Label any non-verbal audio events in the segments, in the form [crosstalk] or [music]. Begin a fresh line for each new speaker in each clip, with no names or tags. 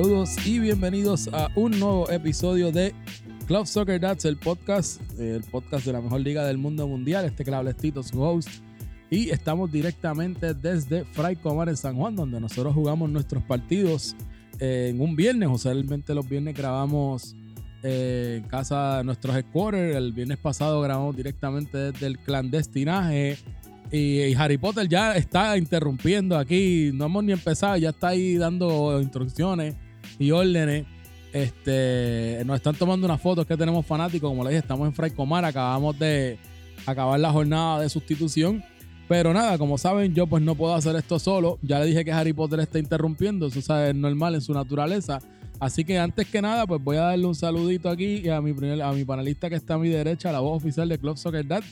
Saludos y bienvenidos a un nuevo episodio de Club Soccer Dads, el podcast, el podcast de la mejor liga del mundo mundial. Este Tito, su host. Y estamos directamente desde Fray Comar en San Juan, donde nosotros jugamos nuestros partidos eh, en un viernes. Usualmente los viernes grabamos eh, en casa nuestros headquarters. El viernes pasado grabamos directamente desde el clandestinaje. Y, Harry Potter ya está interrumpiendo aquí. No hemos ni empezado, ya está ahí dando instrucciones y órdenes. Este, nos están tomando unas fotos que tenemos fanáticos. Como le dije, estamos en Fray Comar. Acabamos de acabar la jornada de sustitución. Pero nada, como saben, yo pues no puedo hacer esto solo. Ya le dije que Harry Potter está interrumpiendo. Eso es normal en su naturaleza. Así que antes que nada, pues voy a darle un saludito aquí a mi, a mi panelista que está a mi derecha, la voz oficial de Club Soccer Dad,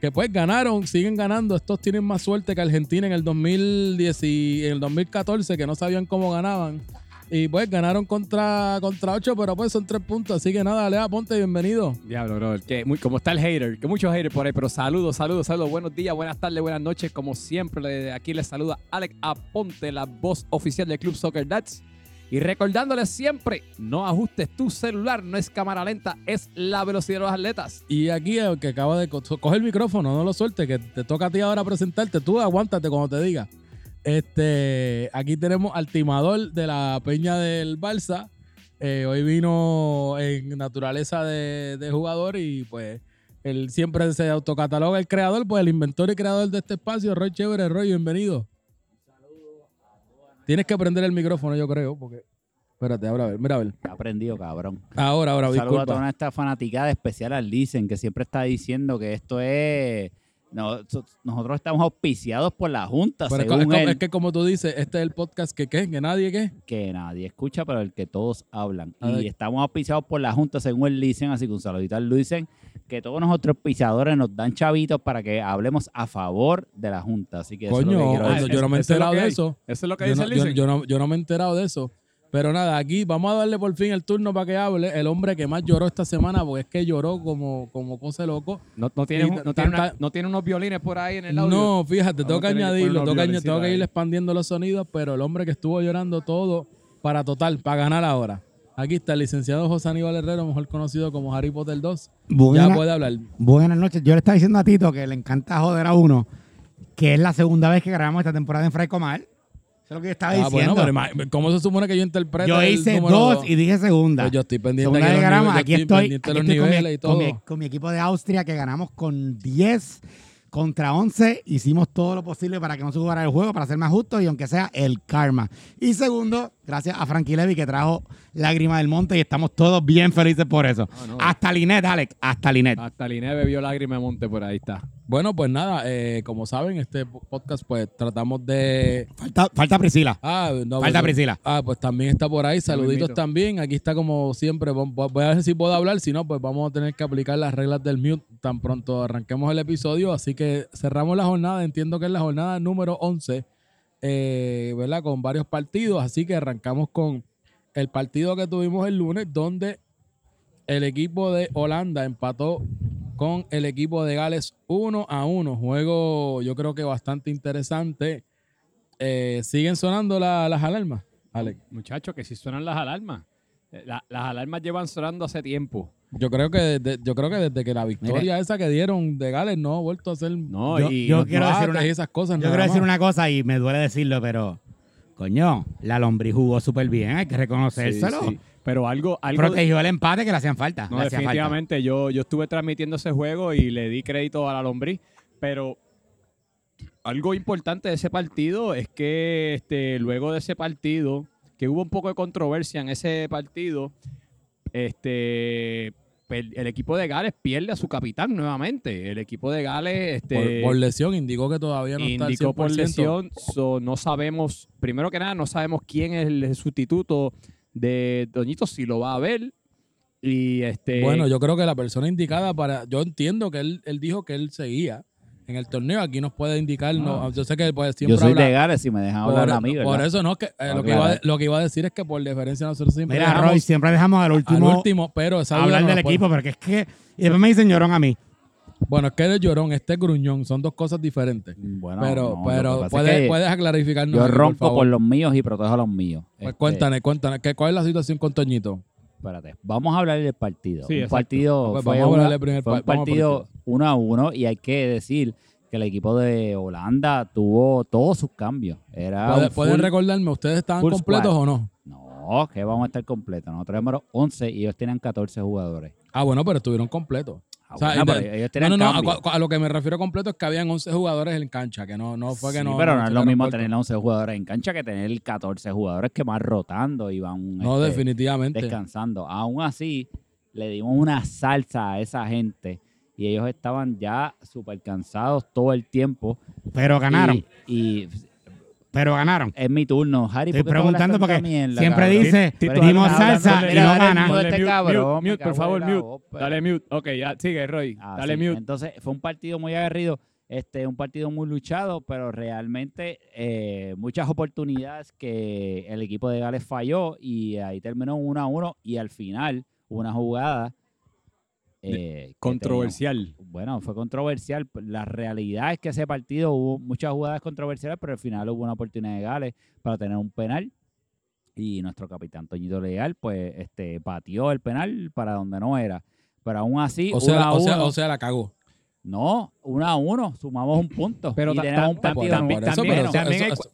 que pues ganaron, siguen ganando. Estos tienen más suerte que Argentina en el 2010 y en el 2014, que no sabían cómo ganaban. Y pues ganaron contra, contra 8, pero pues son tres puntos. Así que nada, Lea, ponte bienvenido.
Diablo, bro. Que muy, como está el hater, que muchos haters por ahí, pero saludos, saludos, saludos. Buenos días, buenas tardes, buenas noches. Como siempre, aquí les saluda Alex Aponte, la voz oficial del Club Soccer Dats. Y recordándoles siempre, no ajustes tu celular, no es cámara lenta, es la velocidad de los atletas.
Y aquí el que acaba de coger el micrófono, no lo suelte, que te toca a ti ahora presentarte, tú aguántate cuando te diga. Este, aquí tenemos al timador de la Peña del Balsa. Eh, hoy vino en naturaleza de, jugador y pues él siempre se autocataloga el creador, pues el inventor y creador de este espacio, Roy Chévere. Roy, bienvenido. Tienes que aprender el micrófono, yo creo, porque. Espérate, ahora a ver, mira a ver.
aprendido, cabrón.
Ahora, ahora,
Un saludo a toda esta fanaticada especial al Dicen, que siempre está diciendo que esto es. Nosotros estamos auspiciados por la Junta. según
es, es, que, como tú dices, este es el podcast que ¿qué? que nadie qué.
Que nadie escucha, pero el que todos hablan. y estamos auspiciados por la Junta, según el Dicen, así que un saludito al Dicen que todos nuestros pisadores nos dan chavitos para que hablemos a favor de la Junta. Así que
Coño, yo no me he enterado de
eso. Eso es lo que
dice
el
yo, no, yo no me he enterado de eso. Pero nada, aquí vamos a darle por fin el turno para que hable el hombre que más lloró esta semana, porque es que lloró como, como cosa loco.
No, tiene, no, tiene unos violines por ahí en el audio.
No, fíjate, tengo que añadirlo, tengo, que, tengo que ir expandiendo los sonidos, pero el hombre que estuvo llorando todo para total, para ganar ahora. Aquí está el licenciado José Aníbal Herrero, mejor conocido como Harry Potter 2. ya puede hablar.
Buenas noches. Yo le estaba diciendo a Tito que le encanta joder a uno, que es la segunda vez que grabamos esta temporada en Fray Comar. Eso es lo que yo estaba ah, diciendo.
Bueno, ¿cómo se supone que yo interpreto
Yo hice dos y dije segunda.
Pues yo estoy pendiente de
grabamos. Aquí estoy, aquí estoy con, mi, y todo. Con, mi, con mi equipo de Austria que ganamos con 10 contra 11 hicimos todo lo posible para que no se jugara el juego, para ser más justo y aunque sea el karma. Y segundo, gracias a Frankie Levy que trajo Lágrima del Monte y estamos todos bien felices por eso. Ah, hasta Linet, Alex, hasta Linet.
Hasta Linet bebió Lágrima del Monte por ahí está.
Bueno, pues nada, eh, como saben, este podcast pues tratamos de...
Falta, falta Priscila.
Ah,
no, falta pues, Priscila.
Ah, pues también está por ahí. Saluditos también. Aquí está como siempre. Voy a ver si puedo hablar. Si no, pues vamos a tener que aplicar las reglas del mute tan pronto arranquemos el episodio. Así que cerramos la jornada. Entiendo que es la jornada número 11, eh, ¿verdad? Con varios partidos. Así que arrancamos con el partido que tuvimos el lunes, donde el equipo de Holanda empató con el equipo de Gales 1 a 1. Juego yo creo que bastante interesante. Eh, ¿Siguen sonando las alarmas, Alex?
Muchachos, que sí suenan las alarmas. Eh, las alarmas llevan sonando hace tiempo.
Yo creo que desde, yo creo que desde que la victoria esa que dieron de Gales no ha vuelto a hacer
no, yo, quiero decir una, esas cosas. Yo quiero decir una cosa y me duele decirlo, pero coño, la lombriz jugó súper bien, hay que reconocérselo.
Pero algo, algo
Protegió el empate que le hacían falta.
No, definitivamente. Yo, yo estuve transmitiendo ese juego y le di crédito a la lombriz. Pero algo importante de ese partido es que este, luego de ese partido, que hubo un poco de controversia en ese partido, este el equipo de Gales pierde a su capitán nuevamente. El equipo de Gales. Este,
por, lesión, indicó que todavía no está
Indicó por lesión. no sabemos, primero que nada, no sabemos quién es el sustituto de Doñito si lo va a ver. Y este.
Bueno, yo creo que la persona indicada para. Yo entiendo que él, él dijo que él seguía en el torneo. Aquí nos puede indicar. No, ah. yo sé que pues, siempre.
Yo soy legal si me dejan hablar a mí.
Por eso no, que, eh, lo, que iba, lo, que iba, a decir es que por diferencia nosotros siempre.
Mira, Roy, siempre dejamos al último.
Al último, pero
Hablar del equipo, porque es que. Y después me diseñaron a mí.
Bueno, es que eres llorón, este es gruñón, son dos cosas diferentes.
Bueno,
pero
no, pasa es
puedes,
que
puedes aclarificarnos.
Yo ronco
por,
los míos y protejo a los míos.
Pues
Este,
cuéntanos, cuéntanos, ¿qué, ¿cuál es la situación con Toñito?
Espérate, vamos a hablar del partido.
Sí,
un partido
Pues
fue,
vamos a
una-
primero,
fue un partido
partido.
uno a uno y hay que decir que el equipo de Holanda tuvo todos sus cambios. Era
¿Pueden, recordarme, ¿ustedes estaban completos
squad.
o no?
No, que vamos a estar completos. Nosotros éramos 11 y ellos tenían 14 jugadores.
Ah, bueno, pero estuvieron completos.
Ah,
O sea,
bueno,
de-
pero ellos
No,
tenían
no, no, a, lo que me refiero completo es que habían 11 jugadores en cancha, que no, no fue que
Sí,
no.
pero no, es lo mismo tener 11 jugadores en cancha que tener 14 jugadores que van rotando y van
No,
este,
definitivamente.
descansando. Aún así, le dimos una salsa a esa gente y ellos estaban ya súper cansados todo el tiempo.
Pero ganaron.
Y, y
Pero ganaron.
es mi turno, Harry.
Estoy
¿por qué tú hablas
preguntando porque
mierda,
siempre
cabrón?
dice, dimos salsa y no gana.
este
mute,
cabrón,
mute,
me
mute, por favor, mute.
ópera.
Dale mute. Ok, ya, sigue, Roy.
Ah,
Dale
sí.
mute.
Entonces, fue un partido muy aguerrido, este, un partido muy luchado, pero realmente eh, muchas oportunidades que el equipo de Gales falló y ahí terminó 1 a 1 y al final una jugada eh,
Controversial.
tenía- bueno, fue controversial. La realidad es que ese partido hubo muchas jugadas controversiales, pero al final hubo una oportunidad de Gales para tener un penal. Y nuestro capitán Toñito Leal, pues, este, pateó el penal para donde no era. Pero aún así,
O sea,
uno a
o, sea,
uno-
o sea, la cagó.
no, uno a uno, sumamos un punto.
Pero también, hay,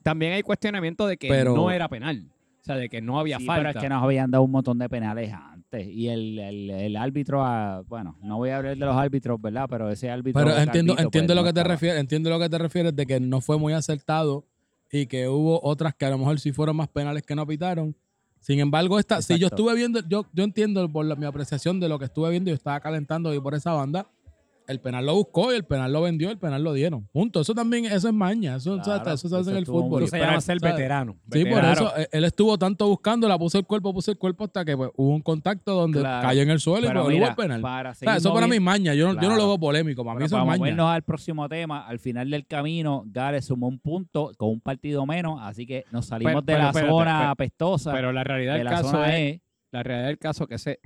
también cuestionamiento de que
Pero-
no era penal. O sea, de que no había
Sí,
falta.
pero es que nos habían dado un montón de penales antes. Y el, el, el árbitro, ah, bueno, no voy a hablar de los árbitros, ¿verdad? Pero ese árbitro.
Pero entiendo,
Calvito,
entiendo
pues,
lo
no
que te refieres, entiendo lo que te refieres de que no fue muy acertado y que hubo otras que a lo mejor sí fueron más penales que no pitaron. Sin embargo, esta, si yo estuve viendo, yo, yo entiendo por la- mi apreciación de lo que estuve viendo, yo estaba calentando y por esa banda, el penal lo buscó y el penal lo vendió, el penal lo dieron. Punto. Eso también, eso es maña, eso, o sea,
Claro,
eso se hace en el fútbol.
Eso se llama ser veterano.
Sí, por
Veterano.
eso eh, él estuvo tanto buscando, la puso el cuerpo, puso el cuerpo hasta que pues, hubo un contacto donde
Claro.
cayó en el suelo y
Pero
pues, hubo
mira,
el penal.
para
O sea,
seguir
eso para mí es maña, yo no, yo no lo
Claro.
veo polémico, para mí
Bueno,
eso es maña.
movernos al próximo tema, al final del camino, Gales sumó un punto con un partido menos, así que nos salimos
Pero-
de
pero
la zona
pero-
apestosa.
Pero la realidad
de
del
la
caso
zona
es,
E.
la realidad del caso que se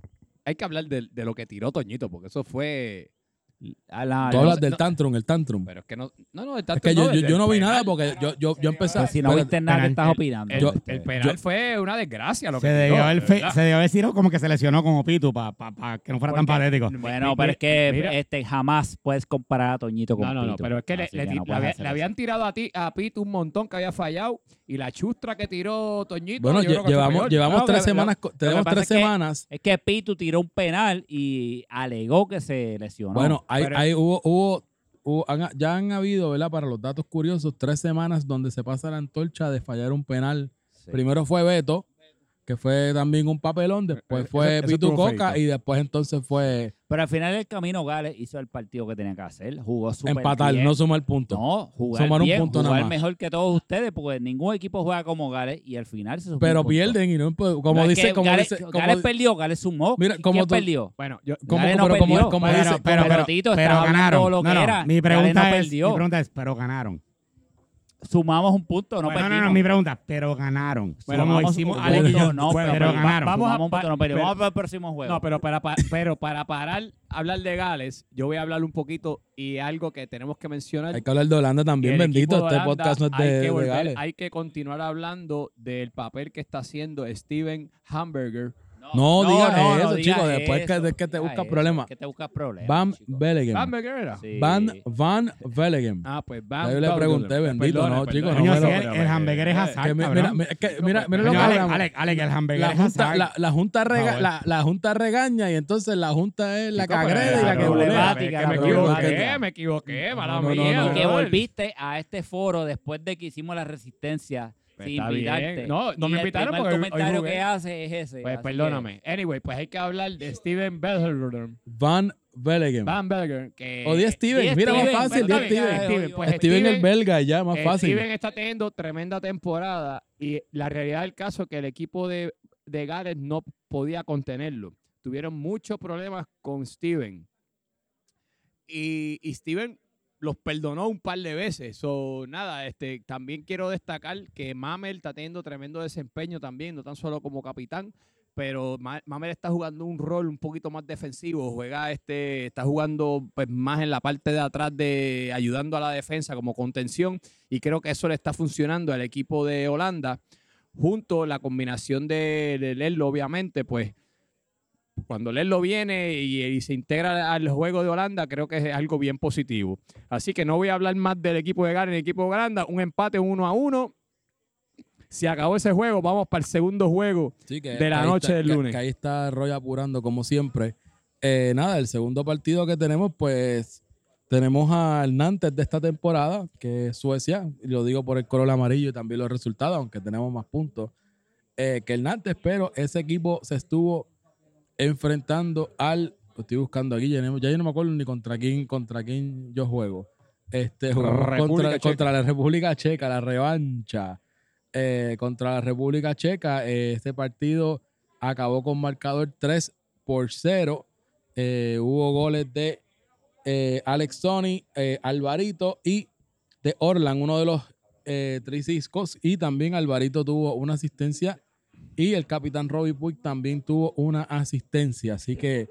hay que hablar de, de lo que tiró Toñito, porque eso fue
a la-
Tú
no
hablas del
no-
tantrum, el tantrum.
pero es que no no no el
Es
tanto
que yo,
no,
yo,
del-
yo no vi
del
nada
penal.
porque yo, yo, yo empecé.
Pues si no viste nada, que
penal,
estás
el-
opinando?
el,
Yo-
el penal
yo-
fue una desgracia lo que
Se debió,
tiró,
haber se debió haber sido como que se lesionó como Pitu para que no fuera tan
Porque-
patético.
Bueno,
Mi-
pero
mi-
es que
mira-
este jamás puedes comparar a Toñito con
No, no, no,
Pitu.
pero es que le, le
que no
le le habían tirado a ti a Pito un montón que había fallado y la chustra que tiró Toñito.
Bueno,
yo que
llevamos, llevamos
No,
tres
que-
semanas, tenemos tres
es que-
semanas.
Es que Pitu tiró un penal y alegó que se lesionó.
Bueno, hay,
pero-
hay, hubo, hubo, hubo- han- ya han habido, ¿verdad? Para los datos curiosos, tres semanas donde se pasa la antorcha de fallar un penal.
Sí.
Primero fue Beto, que fue también un papelón, después
Eso-
fue
eso
Pitu Coca
feito.
y después entonces fue
Pero al final del camino, Gales hizo el partido que tenía que hacer. Jugó súper
empatar,
bien.
no sumar puntos.
No, jugar
Sumar un
bien,
punto nada
jugar
más.
mejor que todos ustedes, porque ningún equipo juega como Gales y al final se un
Pero
punto.
pierden y no, pues, como
No, es
dice,
que
como
Gales,
dice, como,
Gales perdió, Gales sumó.
Mira,
¿Quién
como tú-
perdió?
Bueno, yo,
como,
Gales no
pero como,
perdió.
como
Pero,
dice,
pero,
pero, Tito,
pero
estás hablando
ganaron.
lo que
No, no,
era.
Mi
Gales
pregunta,
no
es,
perdió.
mi pregunta es, pero ganaron.
Sumamos un punto, no
No, no,
perdimos.
no, mi pregunta, pero ganaron.
Bueno,
como
Sumamos
hicimos
no,
Bueno,
pero
pero
ganaron.
vamos a
un punto, no
pero-
Vamos para el próximo juego.
No, pero para, pa- pero para parar, hablar de Gales, yo voy a hablar un poquito y algo que tenemos que mencionar.
hay que hablar de Holanda también,
el
bendito.
de
Este
Holanda
podcast no es
hay
de,
que
de
volver-
Gales.
Hay que continuar hablando del papel que está haciendo Steven Hamburger.
No, digas eso,
digas
chico, después que- que te buscas problemas.
Que te buscas problemas.
Van. Bellingham.
Hamburger era.
Sí.
Van Van Bellingham.
Ah, pues Van
yo le pregunté, bendito, no,
perdona.
chico, no
el, el hamburger es
Que mi- mira, mira, que- mira, mira lo que
Alex,
hablamos.
Alex, Alex, el hamburger
La
es
la, la junta rega-
favor.
la, la junta regaña y entonces la junta es la
pero
cagrera y la que volea.
Que me equivoqué, me equivoqué, mala
No, no, no,
mía.
no.
Y que volviste a este foro después de que hicimos la resistencia
Pues
sin
está bien.
invitarte.
No, no
Y
me
el
invitaron
primer
porque hoy- hoy
comentario
jugué.
que hace es ese.
Pues
así
perdóname. Anyway, pues hay que hablar de Steven Bellingham.
Van Bellingham.
Van Bellingham. Que
O di Steven, mira, más fácil,
Está bien,
Steven.
Steven, pues
Steven el belga, ya, más
Eh,
fácil.
Steven está teniendo tremenda temporada y la realidad del caso es que el equipo de, de Gales no podía contenerlo. Tuvieron muchos problemas con Steven. Y, y Steven los perdonó un par de veces. So, nada, este, también quiero destacar que Mamel está teniendo tremendo desempeño también, no tan solo como capitán, pero Mamer está jugando un rol un poquito más defensivo, juega este, está jugando pues, más en la parte de atrás de ayudando a la defensa como contención y creo que eso le está funcionando al equipo de Holanda. Junto la combinación de, de obviamente, pues cuando Lerlo viene y, se integra al juego de Holanda, creo que es algo bien positivo. Así que no voy a hablar más del equipo de Garen y el equipo de Holanda. Un empate uno a uno se acabó ese juego, vamos para el segundo juego de la noche del lunes.
ahí está Roy apurando, como siempre. Eh, nada, el segundo partido que tenemos, pues tenemos al Nantes de esta temporada, que es Suecia, lo digo por el color amarillo y también los resultados, aunque tenemos más puntos eh, que el Nantes, pero ese equipo se estuvo enfrentando al. estoy buscando aquí, ya, yo no me acuerdo ni contra quién, contra quién yo juego. Este, contra, contra la República Checa, la revancha. Eh, contra la República Checa. Eh, este partido acabó con marcador 3 por 0. Eh, hubo goles de Alex Sony, Alvarito y de Orlan, uno de los eh, Triciscos. Y también Alvarito tuvo una asistencia. Y el capitán Robbie Puig también tuvo una asistencia. Así que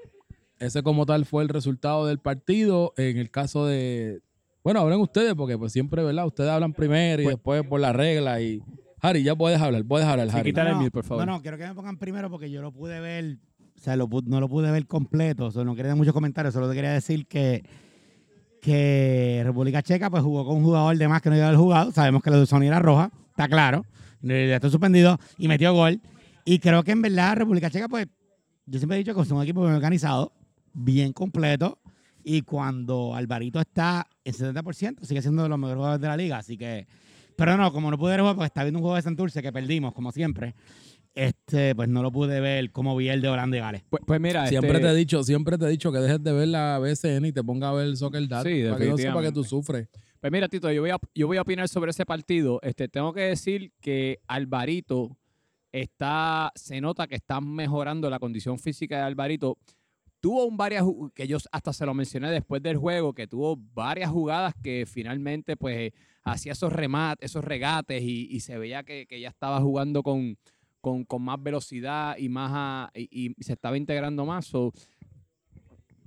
ese como tal fue el resultado del partido. En el caso de... Bueno, hablen ustedes porque pues siempre, ¿verdad? Ustedes hablan primero y pues después por la regla y Harry, ya puedes hablar, puedes hablar, Harry.
no, el mute, por favor. No, no, quiero que me pongan primero porque yo lo pude ver, o sea, no lo pude ver completo, o sea, no quería dar muchos comentarios, solo te quería decir que, que República Checa pues jugó con un jugador de más que no iba a haber jugado, sabemos que la de Sony era roja, está claro, ya está suspendido y metió gol. Y creo que en verdad República Checa, pues, yo siempre he dicho que es un equipo bien organizado, bien completo, y cuando Alvarito está en 70%, sigue siendo de los mejores jugadores de la liga, así que pero no, como no pude ver jugar porque está viendo un juego de Santurce que perdimos, como siempre. Este, pues no lo pude ver como vi el de Holanda y Gales.
Pues, pues mira, siempre este te he dicho, siempre te he dicho que dejes de ver la BCN y te ponga a ver el Soccer Dad sí, para que no sepa que tú sufres.
Pues mira, Tito, yo voy a, yo voy a opinar sobre ese partido. Este, tengo que decir que Alvarito está, se nota que está mejorando la condición física de Alvarito tuvo un varias que yo hasta se lo mencioné después del juego que tuvo varias jugadas que finalmente pues hacía esos remates, esos regates y, se veía que, ya estaba jugando con, con, más velocidad y más y, se estaba integrando más.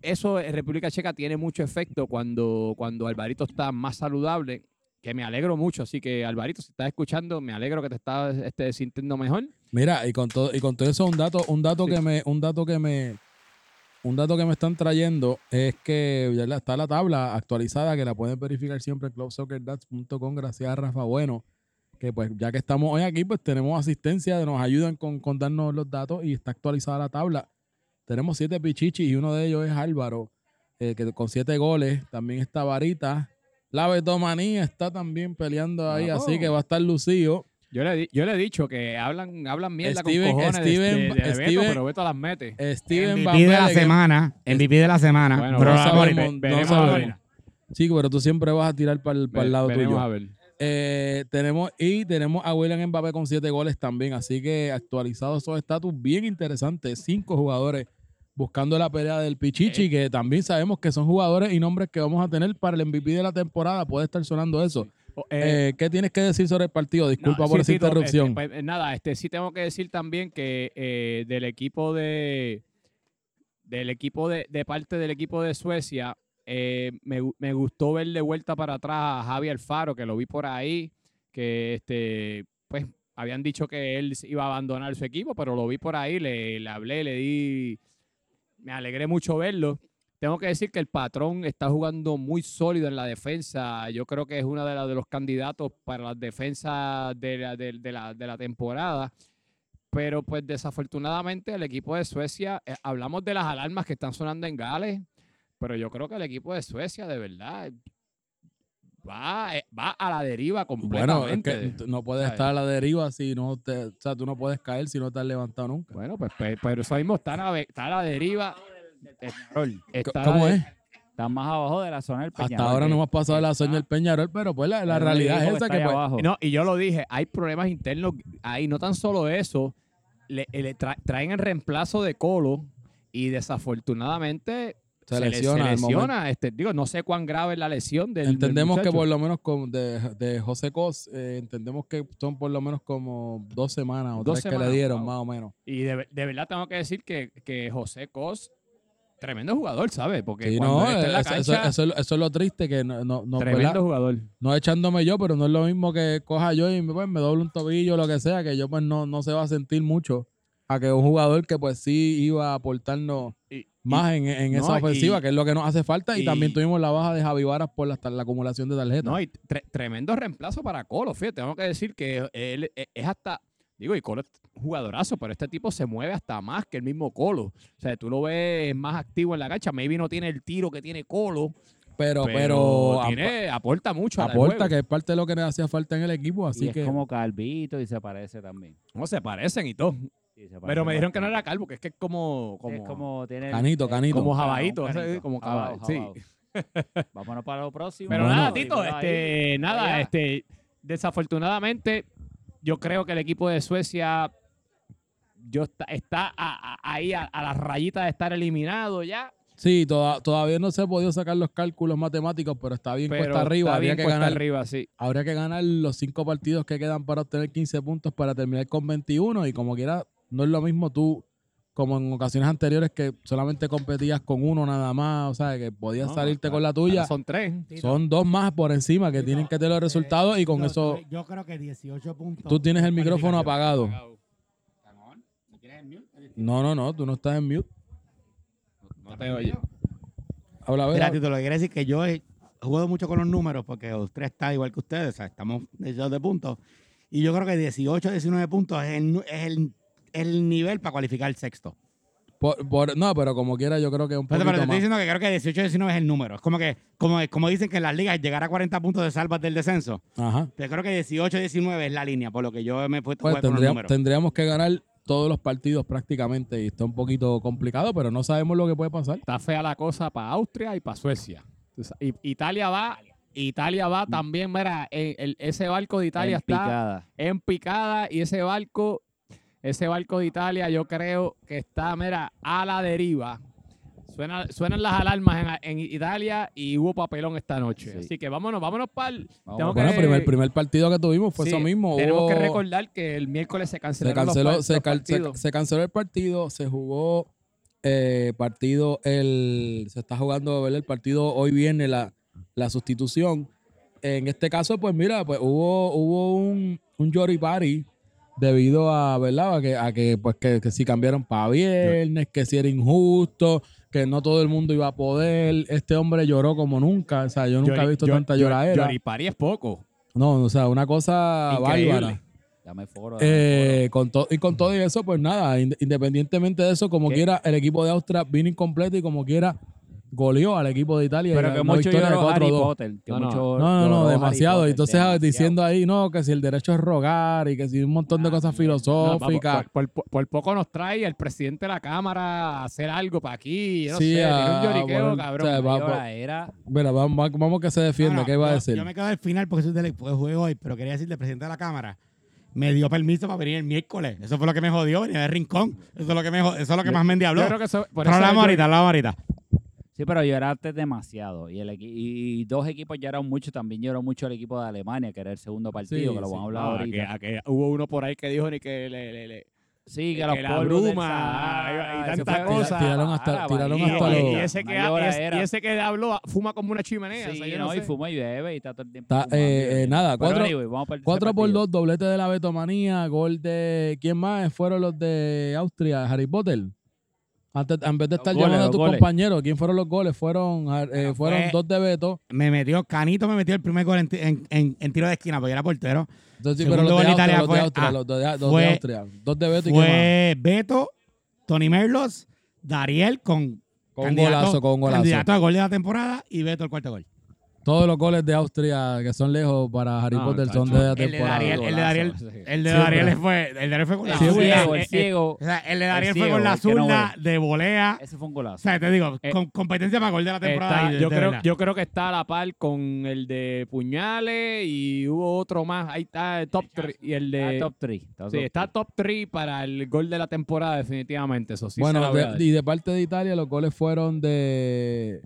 eso en República Checa tiene mucho efecto cuando, cuando Alvarito está más saludable, que me alegro mucho. Así que Alvarito, si estás escuchando, me alegro que te estás este, sintiendo mejor.
Mira, y con todo, y con todo eso, un dato, un dato que me, un dato que me, un dato que me están trayendo es que ya está la tabla actualizada que la pueden verificar siempre en clubsoccerdats.com gracias a Rafa Bueno. Que pues ya que estamos hoy aquí, pues tenemos asistencia, nos ayudan con, con darnos los datos y está actualizada la tabla. Tenemos siete pichichis y uno de ellos es Álvaro, eh, que con siete goles. También está Varita. La Betomanía está también peleando ahí, así que va a estar lucido.
Yo le, yo le he dicho que hablan, hablan mierda Steven, con cojones Steven, de, de, Steven, pero Beto las mete.
Steven MVP de la semana. MVP de la semana. Bueno,
pero no sabemos, no sabemos. Chico, pero tú siempre vas a tirar para el, para el lado tuyo. A ver. Eh, tenemos, y tenemos a William Mbappé con siete goles también. Así que actualizados esos estatus bien interesantes. Cinco jugadores buscando la pelea del Pichichi, eh. que también sabemos que son jugadores y nombres que vamos a tener para el MVP de la temporada. Puede estar sonando eso. Eh, ¿Qué tienes que decir sobre el partido? Disculpa por esa interrupción.
Este, pues, nada, este, sí tengo que decir también que eh, del equipo de del equipo de, parte del equipo de Suecia, eh, me, gustó ver de vuelta para atrás a Javi Alfaro, que lo vi por ahí, que este, pues habían dicho que él iba a abandonar su equipo, pero lo vi por ahí, le, le hablé, le di, me alegré mucho verlo. Tengo que decir que el patrón está jugando muy sólido en la defensa. Yo creo que es uno de, de los candidatos para de la, de, la, temporada. Pero pues desafortunadamente el equipo de Suecia, eh, hablamos de las alarmas que están sonando en Gales, pero yo creo que el equipo de Suecia de verdad va, eh, va a la deriva completamente.
Bueno, es que no puedes estar a la deriva si no te, o sea, tú no puedes caer si no te has levantado nunca.
Bueno, pues, pues, pero eso mismo está está a la deriva
¿Cómo es?
Está más abajo de la zona del Peñarol.
Hasta ahora no hemos pasado de la zona del Peñarol, pero pues la, realidad es esa que,
pues, No, y yo lo dije, hay problemas internos ahí, no tan solo eso, le, traen el reemplazo de Colo y desafortunadamente se, lesiona. este, digo, no sé cuán grave es la lesión del
Entendemos que por lo menos con, de, de José Cos, eh, entendemos que son por lo menos como dos semanas o dos tres que le dieron, más o menos.
Y de, de, verdad tengo que decir que, que José Cos tremendo jugador, ¿sabes? Porque
no, eso, es lo triste que no, no,
tremendo jugador.
No echándome yo, pero no es lo mismo que coja yo y pues, me doble un tobillo o lo que sea, que yo pues no, no se va a sentir mucho a que un jugador que pues sí iba a aportarnos más en, esa ofensiva, que es lo que nos hace falta. Y, también tuvimos la baja de Javi Varas por la, la acumulación de tarjetas.
No, y tremendo reemplazo para Colo. Fíjate, tengo que decir que él e, es hasta. Digo, y Colo es jugadorazo, pero este tipo se mueve hasta más que el mismo Colo. O sea, tú lo ves más activo en la cancha. Maybe no tiene el tiro que tiene Colo.
Pero, pero,
aporta mucho.
Aporta, que es parte de lo que le hacía falta en el equipo. Así
y
que...
es como Calvito y se parece también.
No, se parecen y todo. Pero me dijeron que no era calvo, que es que es como. como
es como tiene
canito, canito.
Como jabaito, como caballo. Sí. [laughs]
Vámonos para lo próximo.
Pero nada, Tito, este, nada, este, desafortunadamente, yo creo que el equipo de Suecia yo está, está ahí a, a, la rayita de estar eliminado ya.
Sí, todavía no se ha podido sacar los cálculos matemáticos, pero está bien cuesta arriba. habría que ganar,
arriba, sí.
Habría que ganar los cinco partidos que quedan para obtener 15 puntos para terminar con 21 y como quiera no es lo mismo tú como en ocasiones anteriores que solamente competías con uno nada más, o sea, que podías salirte con la tuya.
Son tres.
Son dos más por encima que tienen que tener los eh, resultados y con eso...
Yo creo que 18 puntos.
Tú tienes el micrófono apagado. No, no, no, tú no estás en mute.
No te oye.
Habla, Mira, Tito, lo que quiere decir que yo he jugado mucho con los números porque los tres está igual que ustedes, o sea, estamos de puntos. Y yo creo que 18, 19 puntos es es el el nivel para cualificar el sexto.
no, pero como quiera, yo creo que un
poquito pero, pero te estoy diciendo que creo que 18 19 es el número. Es como que, como, como dicen que en las ligas llegar a 40 puntos de salvas del descenso. Ajá. Pero creo que 18 19 es la línea, por lo que yo me he puesto
pues tendríamos, tendríamos que ganar todos los partidos prácticamente y está un poquito complicado, pero no sabemos lo que puede pasar.
Está fea la cosa para Austria y para Suecia. Italia va Italia va también, mira, ese barco de Italia está picada. en picada y ese barco ese barco de Italia yo creo que está, mira, a la deriva. Suena, suenan las alarmas en, Italia y hubo papelón esta noche. Así que vámonos, vámonos para el...
Bueno, el primer partido que tuvimos fue eso mismo.
Tenemos que recordar que el miércoles se canceló,
se canceló, se, canceló el partido, se jugó eh, partido, el se está jugando el partido hoy viene la, la sustitución. En este caso, pues mira, pues hubo, hubo un, un Jory Party debido a, ¿verdad? A que, a que pues que, si cambiaron para viernes, que si era injusto, que no todo el mundo iba a poder. Este hombre lloró como nunca, o sea, yo nunca he visto tanta lloradera.
Lloripari es poco.
No, o sea, una cosa bárbara. Dame foro, eh, con y con todo y eso, pues nada, independientemente de eso, como quiera, el equipo de Austria vino incompleto y como quiera, goleó al equipo de Italia.
Pero que mucho de Harry Potter.
no, no, no, demasiado. Entonces diciendo ahí, no, que si el derecho es rogar y que si un montón de cosas filosóficas.
por, poco nos trae el presidente de la Cámara a hacer algo para aquí. no sí, sé, un lloriqueo, cabrón.
Mira, vamos, vamos que se defienda. ¿Qué iba a decir?
Yo me quedo al final porque soy del juego hoy, pero quería decirle presidente de la Cámara me dio permiso para venir el miércoles. Eso fue lo que me jodió, venía de rincón. Eso es lo que, me, eso es lo que más me endiabló. Pero hablamos ahorita, hablamos ahorita.
Sí, pero lloraste demasiado. Y, el y dos equipos lloraron mucho. También lloró mucho el equipo de Alemania, que era el segundo partido, que lo vamos a hablar ahorita.
que, hubo uno por ahí que dijo ni que le, le,
Sí, que, que
la bruma y tanta cosa.
Tiraron hasta, tiraron hasta
y, y, ese que, y ese que habló fuma como una chimenea.
Sí, no, y fuma y bebe y está todo el tiempo.
eh, eh, nada, cuatro, cuatro por dos, doblete de la Betomanía, gol de. ¿Quién más? Fueron los de Austria, Harry Potter. Antes, en vez de estar llamando a tus compañeros, ¿quién fueron los goles? Fueron, eh, fueron dos de Beto.
Me metió, Canito me metió el primer gol en, en, en, tiro de esquina porque era portero.
Entonces, pero los de, Austria, los de Austria, los de, Austria. Dos de Beto y
Fue Beto, Tony Merlos, Dariel con,
con un golazo, con un golazo.
Candidato a gol de la temporada y Beto el cuarto gol.
Todos los goles de Austria que son lejos para Harry Potter son de la temporada.
El de Dariel, el de Dariel, fue, el de fue con la ciego, el ciego. O sea, el de Dariel fue con la zurda de volea.
Ese fue un golazo. O
sea, te digo, con competencia para gol de la temporada.
yo, creo, yo creo que está a la par con el de puñales y hubo otro más. Ahí está el top 3 y el de
top 3.
Sí, está top 3 para el gol de la temporada definitivamente, eso sí.
Bueno, y de parte de Italia los goles fueron de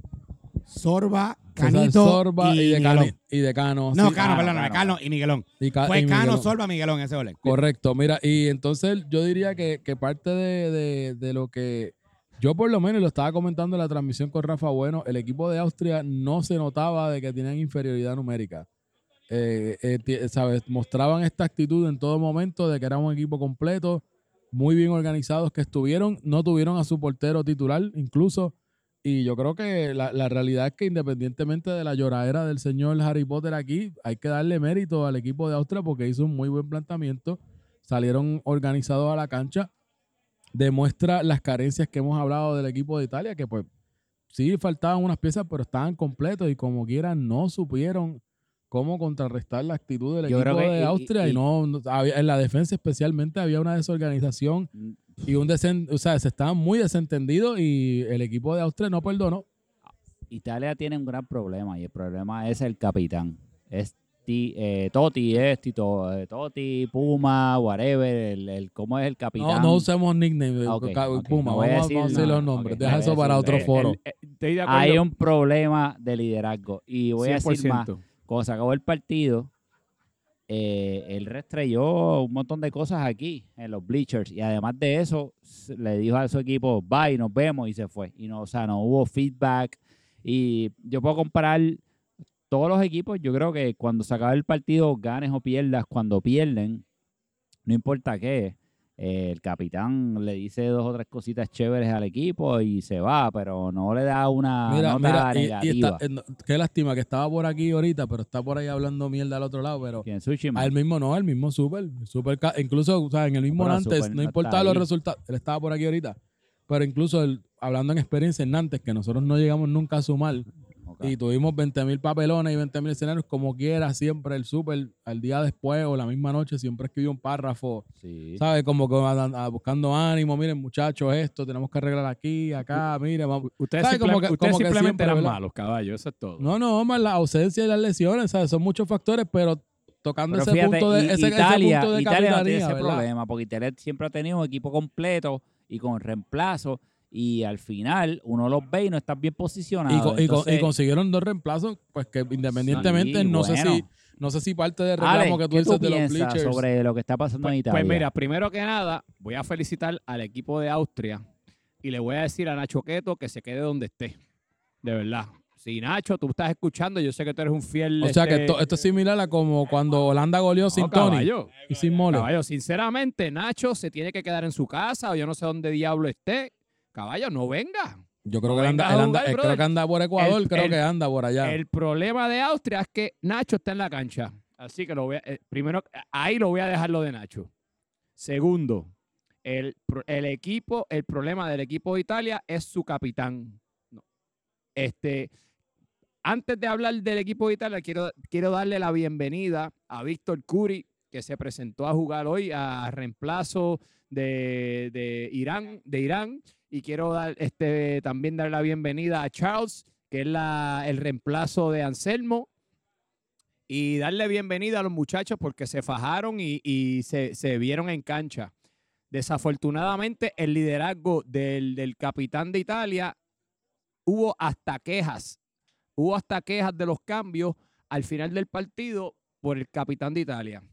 Sorba, Canito Sorba y, de Cano.
Y de Cano.
No, Cano, perdón, Cano y Miguelón. Fue Cano, Sorba, Miguelón ese gol.
Correcto. Mira, y entonces yo diría que, parte de, lo que yo por lo menos lo estaba comentando en la transmisión con Rafa Bueno, el equipo de Austria no se notaba de que tenían inferioridad numérica. Eh, eh, ¿sabes? Mostraban esta actitud en todo momento de que era un equipo completo, muy bien organizados que estuvieron, no tuvieron a su portero titular incluso. Y yo creo que la, realidad es que independientemente de la lloradera del señor Harry Potter aquí, hay que darle mérito al equipo de Austria porque hizo un muy buen planteamiento. Salieron organizados a la cancha. Demuestra las carencias que hemos hablado del equipo de Italia, que pues sí faltaban unas piezas, pero estaban completos y como quieran no supieron cómo contrarrestar la actitud del equipo de Austria y, no, en la defensa especialmente había una desorganización mm. y un desen, o sea, se estaban muy desentendidos y el equipo de Austria no perdonó.
Italia tiene un gran problema y el problema es el capitán. Es eh, Toti, es Tito, eh, Toti, Puma, whatever, el, cómo es el capitán.
No, no usemos nickname, ah, Puma, vamos, a decir, los nombres, deja eso para otro foro.
Hay un problema de liderazgo y voy a decir más cuando se acabó el partido, eh, él restreyó un montón de cosas aquí en los bleachers y además de eso le dijo a su equipo bye nos vemos y se fue. Y no o sea no hubo feedback. Y yo puedo comparar todos los equipos yo creo que cuando se acaba el partido ganes o pierdas cuando pierden no importa qué el capitán le dice dos o tres cositas chéveres al equipo y se va, pero no le da una mira, nota negativa.
Eh, qué lástima que estaba por aquí ahorita, pero está por ahí hablando mierda al otro lado, pero
¿Quién,
al mismo no, el mismo Super, super incluso, o sea, en el mismo Nantes, no importaba los resultados, él estaba por aquí ahorita, pero incluso hablando en experiencia en Nantes, que nosotros no llegamos nunca a sumar, y tuvimos 20 mil papelones y 20 mil escenarios, como quiera, siempre el súper, al día después o la misma noche, siempre escribió un párrafo, sí. ¿sabes? Como que buscando ánimo, miren muchachos, esto, tenemos que arreglar aquí, acá, miren, vamos.
Ustedes, simplemente eran malos, caballos, eso es todo.
No, no, más la ausencia y las lesiones, ¿sabes? Son muchos factores, pero tocando ese, punto de, ese,
Italia,
punto de
Italia no tiene ese problema, porque Italia siempre ha tenido un equipo completo y con reemplazo y al final uno los ve y no están bien posicionados.
Y, y, consiguieron dos reemplazos, pues que independientemente, no sé si no sé si parte del reclamo que tú dices de los bleachers.
sobre lo que está pasando
pues,
en Italia?
Pues mira, primero que nada, voy a felicitar al equipo de Austria y le voy a decir a Nacho Queto que se quede donde esté. De verdad. Si Nacho, tú estás escuchando, yo sé que tú eres un fiel.
O sea que este, esto, es similar a como cuando Holanda goleó sin Tony y sin Mole.
Caballo, sinceramente, Nacho se tiene que quedar en su casa o yo no sé dónde diablo esté Caballo, no venga.
Yo creo, que, anda, creo que anda por Ecuador, creo que anda por allá.
El problema de Austria es que Nacho está en la cancha. Así que lo voy a, eh, primero, ahí lo voy a dejar lo de Nacho. Segundo, el, equipo, el problema del equipo de Italia es su capitán. Este, antes de hablar del equipo de Italia, quiero, quiero darle la bienvenida a Víctor Curi, que se presentó a jugar hoy a reemplazo de, de Irán, de Irán y quiero dar, este, también dar la bienvenida a Charles, que es la, el reemplazo de Anselmo. Y darle bienvenida a los muchachos porque se fajaron y, se, vieron en cancha. Desafortunadamente, el liderazgo del, del capitán de Italia hubo hasta quejas. Hubo hasta quejas de los cambios al final del partido por el capitán de Italia.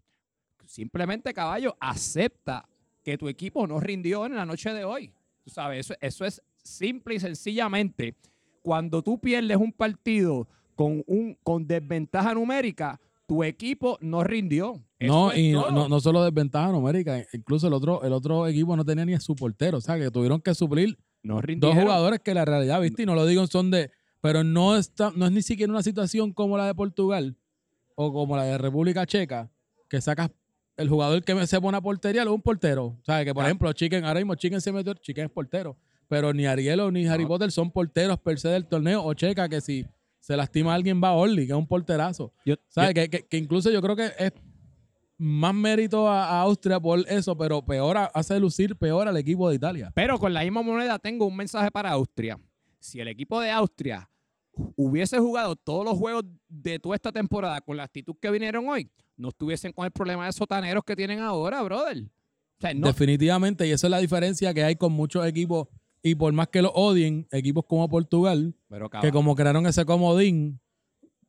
Simplemente, caballo, acepta que tu equipo no rindió en la noche de hoy sabes, eso, es simple y sencillamente. Cuando tú pierdes un partido con, un, con desventaja numérica, tu equipo no rindió.
no, y no, no, solo desventaja numérica, incluso el otro, el otro equipo no tenía ni a su portero, o sea, que tuvieron que suplir
no
dos jugadores que la realidad, viste, y no lo digo son de, pero no, está, no es ni siquiera una situación como la de Portugal o como la de República Checa, que sacas el jugador que se pone a portería es un portero. Sea, que por ejemplo, Chicken, ahora mismo Chicken se metió, Chicken es portero. Pero ni Ariel ni Harry Potter son porteros per se del torneo. O Checa, que si se lastima a alguien, va a Orly, que es un porterazo. ¿Sabes? que, que, incluso yo creo que es más mérito a, Austria por eso, pero peor hace lucir peor al equipo de Italia.
Pero con la misma moneda tengo un mensaje para Austria. Si el equipo de Austria hubiese jugado todos los juegos de toda esta temporada con la actitud que vinieron hoy, no estuviesen con el problema de sotaneros que tienen ahora, brother.
Definitivamente, y esa es la diferencia que hay con muchos equipos, y por más que lo odien, equipos como Portugal, que como crearon ese comodín,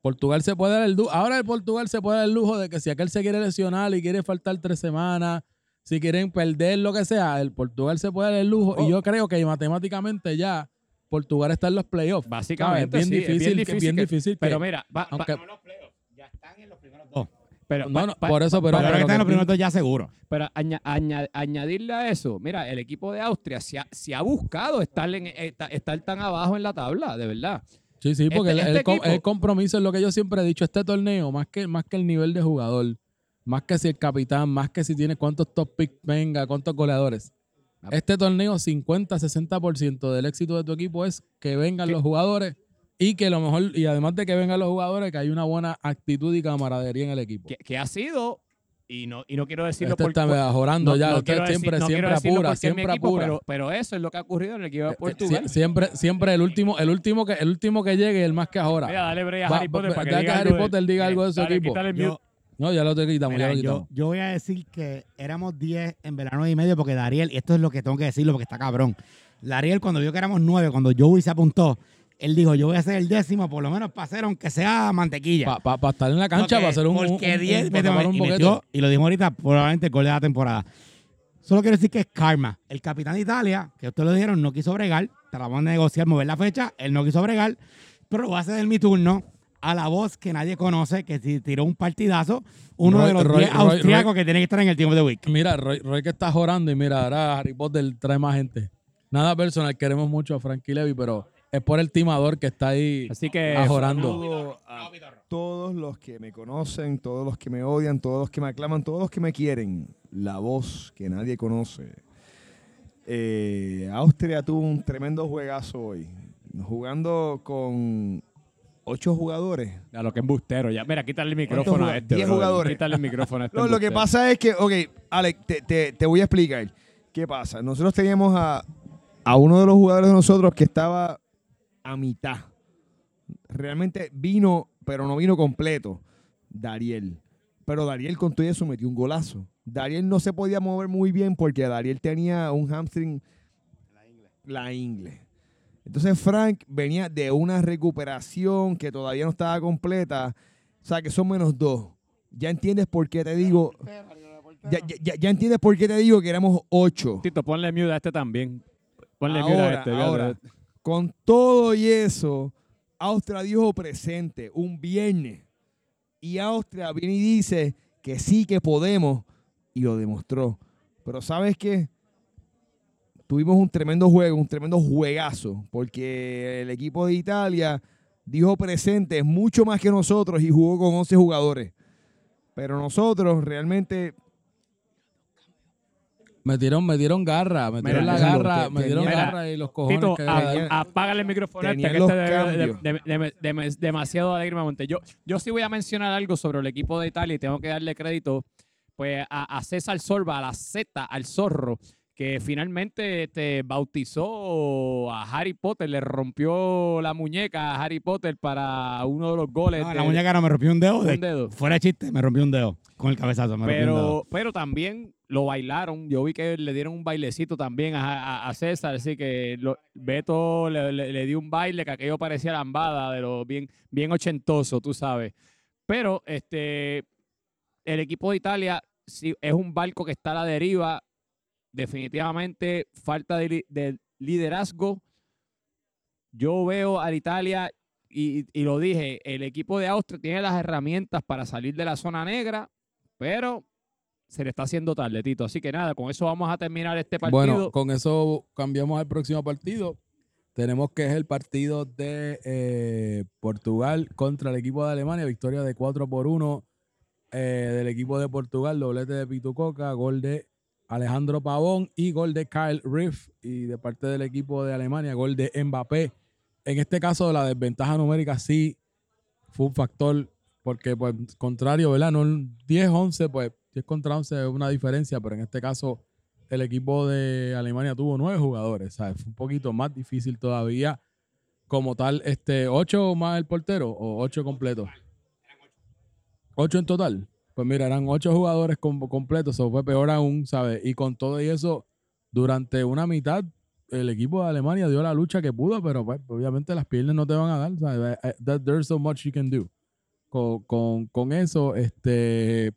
Portugal se puede dar el lujo. Ahora el Portugal se puede dar el lujo de que si aquel se quiere lesionar y quiere faltar tres semanas, si quieren perder lo que sea, el Portugal se puede dar el lujo. Y oh. yo creo que matemáticamente ya Portugal está en los playoffs.
Básicamente,
es bien, difícil, es bien difícil.
pero mira,
aunque, no los playoffs, ya están en los primeros dos.
Pero, no, no, por eso, pero.
Pero que están en los primeros ya seguro.
Pero añadirle a eso, mira, el equipo de Austria se ha, se ha buscado estar, en, estar tan abajo en la tabla, de verdad.
Sí, sí, porque este, este el, compromiso es lo que yo siempre he dicho, este torneo, más que, más que el nivel de jugador, más que si el capitán, más que si tiene cuántos top picks venga, cuántos goleadores. Este torneo, 50-60% del éxito de tu equipo es que vengan los jugadores y que lo mejor, y además de que vengan los jugadores, que hay una buena actitud y camaradería en el equipo.
que ha sido y no, y no quiero decirlo
este está mejorando ya, usted siempre, siempre apura, siempre apura.
Pero, eso es lo que ha ocurrido en el equipo de eh, eh, Portugal.
siempre, siempre el último, el último que, el último que llegue, el más que ahora.
Mira, dale break a Harry Potter para
que, diga, Harry Potter diga algo de su equipo. no, ya lo te quitamos, ya lo quitamos.
Yo, voy a decir que éramos 10 en verano y medio porque Dariel, y esto es lo que tengo que decirlo porque está cabrón. Dariel, cuando vio que éramos 9, cuando Joey se apuntó, él dijo, yo voy a ser el décimo, por lo menos para hacer, aunque sea mantequilla.
Para estar en la cancha, para hacer un
Porque 10 un, y, metió, y lo dijimos ahorita, probablemente el gol de la temporada. Solo quiero decir que es karma. El capitán de Italia, que ustedes lo dijeron, no quiso bregar. Tratamos de negociar, mover la fecha. Él no quiso bregar. Pero voy a hacer mi turno a la voz que nadie conoce, que tiró un partidazo, uno de los 10 austriacos que tiene que estar en el Team of the Week.
Mira, Roy, que está jorando y mira, ahora Harry Potter trae más gente. Nada personal, queremos mucho a Frankie Levy, pero es por el timador que está ahí
Así que
ajorando. A todos los que me conocen, todos los que me odian, todos los que me aclaman, todos los que me quieren. La voz que nadie conoce. Eh, Austria tuvo un tremendo juegazo hoy. Jugando con ocho jugadores.
A lo que es bustero. Ya. Mira, quítale el micrófono a este.
Diez jugadores.
Quítale el micrófono a este.
no, lo que pasa es que, ok, Alex, te, te, voy a explicar. ¿Qué pasa? Nosotros teníamos a, a uno de los jugadores de nosotros que estaba a mitad. Realmente vino, pero no vino completo, Dariel. Pero Dariel con todo eso metió un golazo. Dariel no se podía mover muy bien porque Dariel tenía un hamstring. La ingle. La ingle. Entonces Frank venía de una recuperación que todavía no estaba completa. O sea, que son menos dos. Ya entiendes por qué te digo. Ya, entiendes por qué te digo que éramos ocho.
Tito, ponle mute a este también. Ponle ahora, a este.
Ahora, con todo y eso, Austria dijo presente un viernes. Y Austria viene y dice que sí que podemos y lo demostró. Pero ¿sabes qué? Tuvimos un tremendo juego, un tremendo juegazo, porque el equipo de Italia dijo presente mucho más que nosotros y jugó con 11 jugadores. Pero nosotros realmente
me dieron, me dieron garra, me dieron la garra, me dieron garra y los cojones.
Tito, que apágale el micrófono este, que este de, de, demasiado alegre monte. Yo, yo sí voy a mencionar algo sobre el equipo de Italia y tengo que darle crédito pues a, a César Sorba, a la Z, al zorro, que finalmente este, bautizó a Harry Potter, le rompió la muñeca a Harry Potter para uno de los goles.
la muñeca no me rompió un dedo. Un dedo. Fuera de chiste, me rompió un dedo con el cabezazo.
pero, pero también lo bailaron. Yo vi que le dieron un bailecito también a, César, así que Beto le, dio un baile que aquello parecía lambada, de lo bien, bien ochentoso, tú sabes. Pero este, el equipo de Italia sí, es un barco que está a la deriva. Definitivamente falta de, liderazgo. Yo veo a Italia y, lo dije, el equipo de Austria tiene las herramientas para salir de la zona negra, pero se le está haciendo tarde, Tito. Así que nada, con eso vamos a terminar este partido.
Bueno, con eso cambiamos al próximo partido. Tenemos que es el partido de eh, Portugal contra el equipo de Alemania. Victoria de 4 por 1 eh, del equipo de Portugal. Doblete de Pitucoca, gol de Alejandro Pavón y gol de Kyle Riff. Y de parte del equipo de Alemania, gol de Mbappé. En este caso, la desventaja numérica sí fue un factor porque, pues, contrario, ¿verdad? No, 10-11, pues, 10 contra 11 es una diferencia, pero en este caso el equipo de Alemania tuvo nueve jugadores, ¿sabes? Fue un poquito más difícil todavía como tal, este, ocho más el portero o ocho completos. Ocho en total. Pues mira, eran ocho jugadores completos, eso fue peor aún, ¿sabes? Y con todo y eso, durante una mitad, el equipo de Alemania dio la lucha que pudo, pero pues, obviamente las piernas no te van a dar. Eh, eh, there's so much you can do. Con, con, eso, este,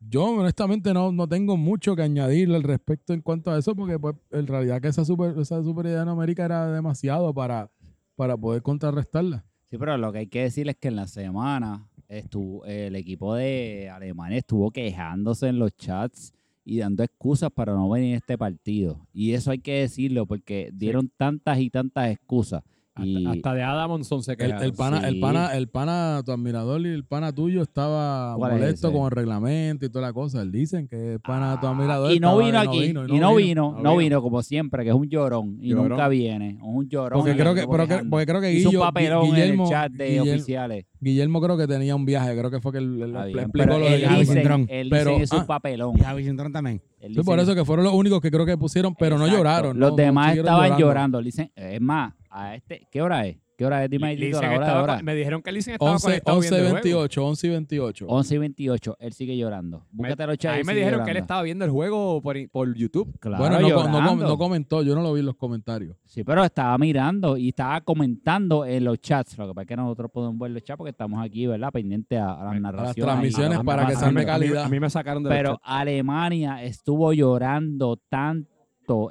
yo honestamente no, no tengo mucho que añadirle al respecto en cuanto a eso, porque pues en realidad que esa, super, esa superioridad numérica era demasiado para, para poder contrarrestarla.
Sí, pero lo que hay que decir es que en la semana estuvo, el equipo de Alemania estuvo quejándose en los chats y dando excusas para no venir a este partido. Y eso hay que decirlo porque dieron tantas y tantas excusas
hasta, de Adamson se quedaron.
El, pana, el, pana, el pana, tu admirador y el pana tuyo estaba molesto con el reglamento y toda la cosa. Él dicen que el pana, tu ah, admirador.
Y no vino aquí. y no, vino, no vino, como siempre, que es un llorón. Y nunca viene. Un llorón.
Porque creo que, porque creo que Guillermo,
un papelón Guillermo, en el chat de oficiales.
Guillermo creo que tenía un viaje. Creo que fue que él,
explicó lo de Javi Cintrón. Él pero, hizo un ah, papelón.
Y Javi Cintrón también.
Sí, por eso que fueron los únicos que creo que pusieron, pero no lloraron.
Los demás estaban llorando. Dicen, es más, a este, ¿qué hora es? ¿Qué hora es? Dime ahí, la hora, hora.
Me dijeron que Licen estaba
11, 11 y 28, 11 y 28.
11 y 28, él sigue llorando. Búscate los
A mí me dijeron que él estaba viendo el juego por, por YouTube.
Claro, bueno, no, no, comentó, yo no lo vi en los comentarios.
Sí, pero estaba mirando y estaba comentando en los chats. Lo que pasa es que nosotros podemos ver los chats porque estamos aquí, ¿verdad? Pendientes a, las narraciones.
las transmisiones para que salga calidad.
A mí, me sacaron de
Pero Alemania estuvo llorando tanto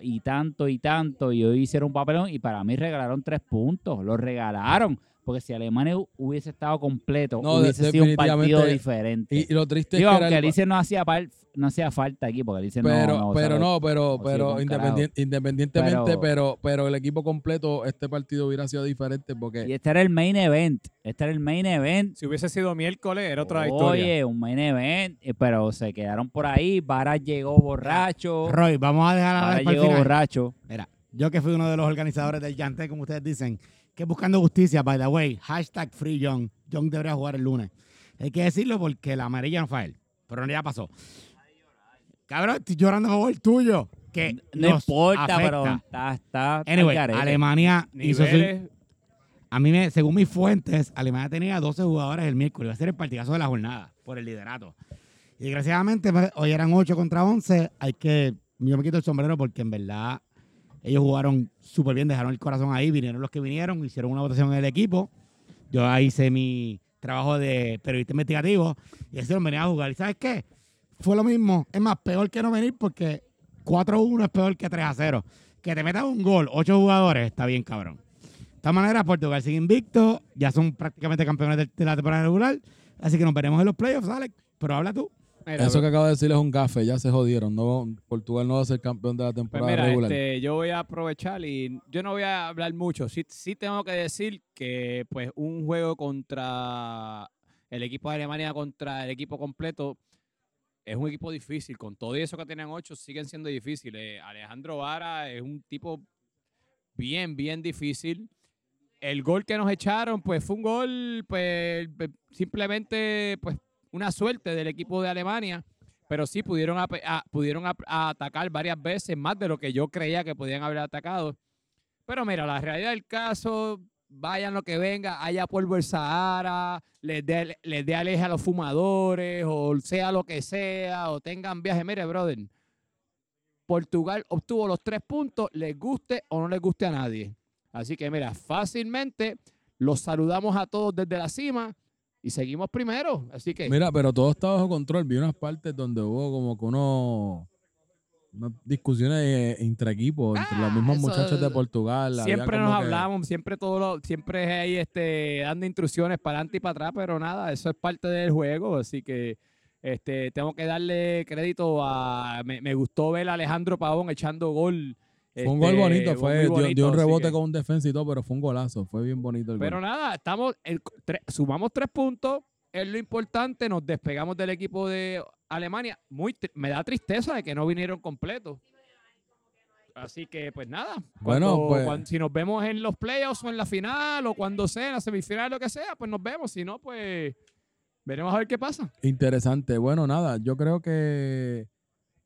y tanto y tanto y hoy hicieron un papelón y para mí regalaron tres puntos, lo regalaron. Porque si Alemania hubiese estado completo, hubiese sido un partido diferente.
Y, lo triste
es que.
Aunque
Alicia no hacía, no hacía falta aquí, porque Alicia
pero,
no.
Pero no, pero, pero independientemente, pero, pero, el equipo completo, este partido hubiera sido diferente. porque
Y este era el main event. Este era el main event.
Si hubiese sido miércoles, era otra historia.
Oye, un main event, eh, pero se quedaron por ahí. Vara llegó borracho.
Roy, vamos a dejar a
Vara llegó borracho.
Mira, yo que fui uno de los organizadores del Yante, como ustedes dicen que buscando justicia, by the way, hashtag Free Young. Young debería jugar el lunes. Hay que decirlo porque la amarilla no fue él, pero ya pasó. Cabrón, estoy llorando a favor tuyo. Que
no importa, pero está, está.
Anyway, Alemania hizo su, A mí, me, según mis fuentes, Alemania tenía 12 jugadores el miércoles. Iba a ser el partidazo de la jornada por el liderato. Y desgraciadamente, pues, hoy eran 8 contra 11. Hay que. Yo me quito el sombrero porque en verdad ellos jugaron súper bien, dejaron el corazón ahí, vinieron los que vinieron, hicieron una votación en el equipo. Yo ahí hice mi trabajo de periodista investigativo y ese venía a jugar. ¿Y sabes qué? Fue lo mismo. Es más, peor que no venir porque 4-1 es peor que 3-0. Que te metas un gol, 8 jugadores, está bien cabrón. De esta manera, Portugal sigue invicto, ya son prácticamente campeones de, la temporada regular, así que nos veremos en los playoffs, Alex. Pero habla tú.
Eso que acabo de decir es un café, ya se jodieron. No, Portugal no va a ser campeón de la pues temporada pues regular.
Este, yo voy a aprovechar y yo no voy a hablar mucho. Sí, sí tengo que decir que pues un juego contra el equipo de Alemania contra el equipo completo es un equipo difícil. Con todo eso que tienen ocho, siguen siendo difíciles. Alejandro Vara es un tipo bien, bien difícil. El gol que nos echaron, pues fue un gol, pues simplemente, pues una suerte del equipo de Alemania, pero sí pudieron, pudieron atacar varias veces, más de lo que yo creía que podían haber atacado. Pero mira, la realidad del caso, vayan lo que venga, haya polvo el Sahara, les dé les dé aleje a los fumadores, o sea lo que sea, o tengan viaje. Mire, brother, Portugal obtuvo los tres puntos, les guste o no les guste a nadie. Así que mira, fácilmente los saludamos a todos desde la cima y seguimos primero. Así que.
Mira, pero todo está bajo control. Vi unas partes donde hubo como que unos unas discusiones eh, entre equipos, entre los mismos ah, muchachos de Portugal.
Siempre nos hablamos, siempre todo siempre ahí este, dando instrucciones para adelante y para atrás, pero nada, eso es parte del juego, así que este, tengo que darle crédito a. Me, me gustó ver a Alejandro Pavón echando gol
fue un gol bonito, este, fue, dio, un rebote con un defensa y todo, pero fue un golazo, fue bien bonito el
Pero nada, estamos, sumamos tres puntos, es lo importante, nos despegamos del equipo de Alemania. Muy, me da tristeza de que no vinieron completos. Así que, pues nada.
Bueno, pues-
si nos vemos en los playoffs o en la final o cuando sea, en la semifinal, lo que sea, pues nos vemos. Si no, pues veremos a ver qué pasa.
Interesante. Bueno, nada, yo creo que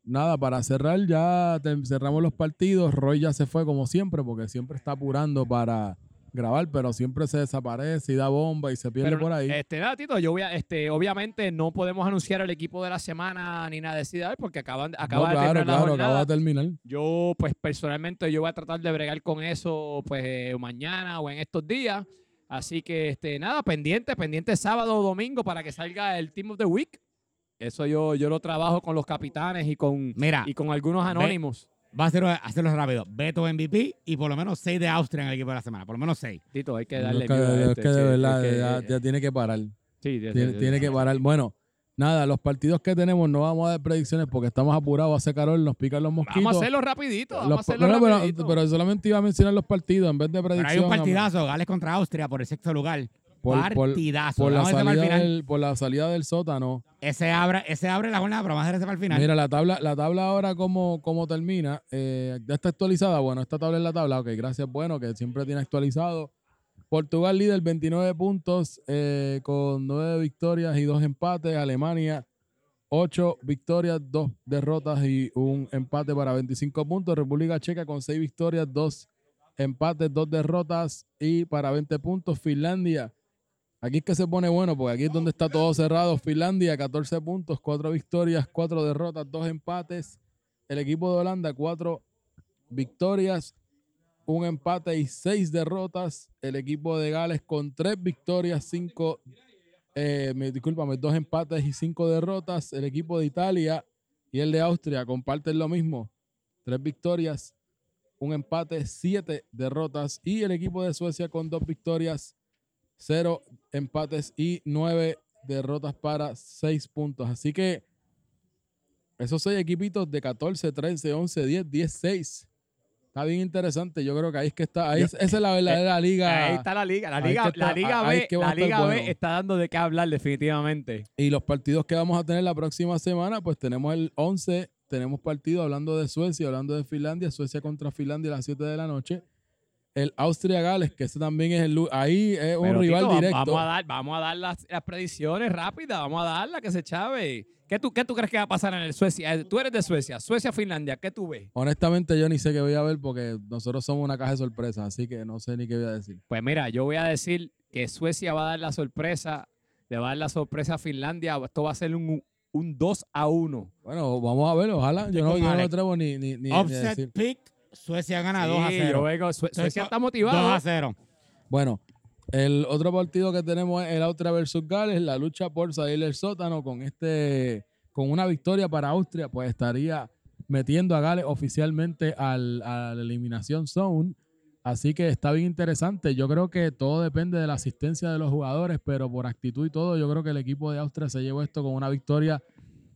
nada, para cerrar ya cerramos los partidos. Roy ya se fue como siempre porque siempre está apurando para grabar, pero siempre se desaparece y da bomba y se pierde por ahí.
Este, nada, Tito, yo voy a, este, obviamente no podemos anunciar el equipo de la semana ni nada de hoy porque acaban, acaba de terminar
claro, acaba de terminar.
Yo, pues personalmente, yo voy a tratar de bregar con eso, pues eh, mañana o en estos días. Así que, este, nada, pendiente, pendiente sábado o domingo para que salga el Team of the Week. Eso yo, yo lo trabajo con los capitanes y con,
Mira,
y con algunos anónimos
va a ser hacerlo rápido. Beto MVP y por lo menos seis de Austria en el equipo de la semana. Por lo menos seis.
Tito, hay que darle.
Que, es que de verdad ya, tiene que parar.
Sí,
tiene, tiene que parar. Bueno, nada, los partidos que tenemos no vamos a dar predicciones porque estamos apurados, hace calor, nos pican los mosquitos.
Vamos a hacerlo rapidito. Vamos a hacerlo rapidito.
Pero, solamente iba a mencionar los partidos en vez de predicciones.
Pero hay un partidazo, Gales contra Austria por el sexto lugar.
Por,
partidazo.
Por, la salida del, por la salida del sótano.
Ese abre, ese abre la jornada, pero vamos a hacer ese para el final.
Mira, la tabla, la tabla ahora cómo, cómo termina. Eh, ya está actualizada. Bueno, esta tabla es la tabla. Ok, gracias. Bueno, que siempre tiene actualizado. Portugal líder 29 puntos eh, con 9 victorias y 2 empates. Alemania 8 victorias, 2 derrotas y un empate para 25 puntos. República Checa con 6 victorias, 2 empates, 2 derrotas y para 20 puntos. Finlandia Aquí es que se pone bueno, porque aquí es donde está todo cerrado. Finlandia, 14 puntos, 4 victorias, 4 derrotas, 2 empates. El equipo de Holanda, 4 victorias, un empate y 6 derrotas. El equipo de Gales con 3 victorias, 5, eh, discúlpame, 2 empates y 5 derrotas. El equipo de Italia y el de Austria comparten lo mismo. 3 victorias, un empate, 7 derrotas. Y el equipo de Suecia con 2 victorias, cero empates y nueve derrotas para seis puntos. Así que esos seis equipitos de 14, 13, 11, 10, 10, 6. Está bien interesante. Yo creo que ahí es que está. Ahí esa es la verdadera
eh, liga. Ahí está la liga. La liga, la liga B, la liga B está dando de qué hablar definitivamente.
Y los partidos que vamos a tener la próxima semana, pues tenemos el 11. Tenemos partido hablando de Suecia, hablando de Finlandia. Suecia contra Finlandia a las 7 de la noche el Austria-Gales, que ese también es el. Ahí es un rival directo.
Vamos a dar, vamos a dar las, predicciones rápidas, vamos a darla que se chave. ¿Qué tú, ¿Qué tú crees que va a pasar en el Suecia? Eh, tú eres de Suecia, Suecia-Finlandia, ¿qué tú ves?
Honestamente, yo ni sé qué voy a ver porque nosotros somos una caja de sorpresa, así que no sé ni qué voy a decir.
Pues mira, yo voy a decir que Suecia va a dar la sorpresa, le va a dar la sorpresa a Finlandia. Esto va a ser un, un 2 a 1.
Bueno, vamos a ver, ojalá. Yo no, yo no me atrevo ni, ni, ni,
Offset pick Suecia gana 2 a 0.
Suecia está motivado.
2 a 0.
Bueno, el otro partido que tenemos es el Austria versus Gales, la lucha por salir del sótano con este con una victoria para Austria, pues estaría metiendo a Gales oficialmente al, a la eliminación zone. Así que está bien interesante. Yo creo que todo depende de la asistencia de los jugadores, pero por actitud y todo, yo creo que el equipo de Austria se llevó esto con una victoria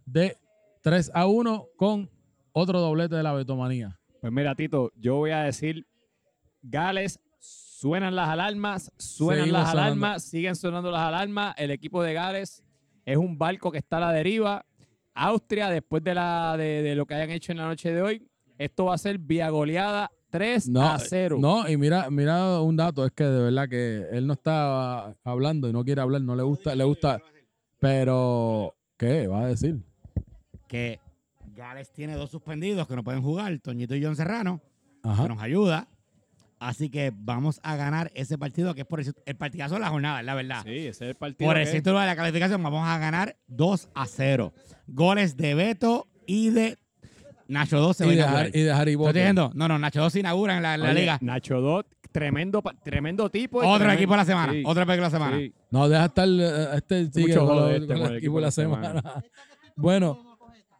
de 3 a 1 con otro doblete de la Betomanía.
Pues mira, Tito, yo voy a decir, Gales, suenan las alarmas, suenan las alarmas, siguen sonando las alarmas. El equipo de Gales es un barco que está a la deriva. Austria, después de, la, de, lo que hayan hecho en la noche de hoy, esto va a ser vía goleada 3 a 0.
No, y mira, mira un dato, es que de verdad que él no está hablando y no quiere hablar, no le gusta, le gusta, pero ¿qué va a decir?
Que Gales tiene dos suspendidos que no pueden jugar, Toñito y John Serrano, que nos ayuda. Así que vamos a ganar ese partido, que es por el, partidazo de la jornada, la verdad.
Sí, ese es el partido.
Por el título de la calificación, vamos a ganar 2 a 0. Goles de Beto y de Nacho 2 se
y,
de,
y de Harry
¿Estoy diciendo? No, no, Nacho 2 se inaugura en la, liga.
Nacho 2, tremendo, tremendo tipo.
Otro equipo de la semana. Otro equipo de la semana.
No, deja estar. Eh, este sigue con, este el equipo de la semana. [laughs] bueno.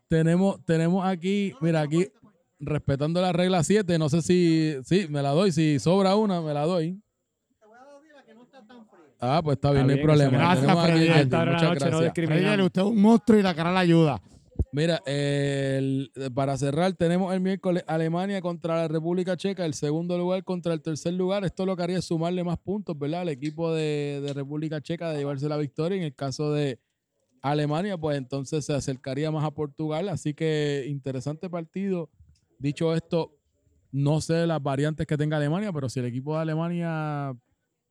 Tenemos, tenemos aquí, mira, aquí, respetando la regla 7, no sé si, sí, me la doy, si sobra una, me la doy. Ah, pues está bien, no hay problema.
Gracias, Freddy. Muchas gracias. usted es un monstruo y la cara la ayuda.
Mira, para cerrar, tenemos el miércoles Alemania contra la República Checa, el segundo lugar contra el tercer lugar. Esto lo que haría es sumarle más puntos, ¿verdad? Al equipo de, de República Checa de llevarse la victoria. En el caso de, Alemania, pues entonces se acercaría más a Portugal. Así que interesante partido. Dicho esto, No sé las variantes que tenga Alemania, pero si el equipo de Alemania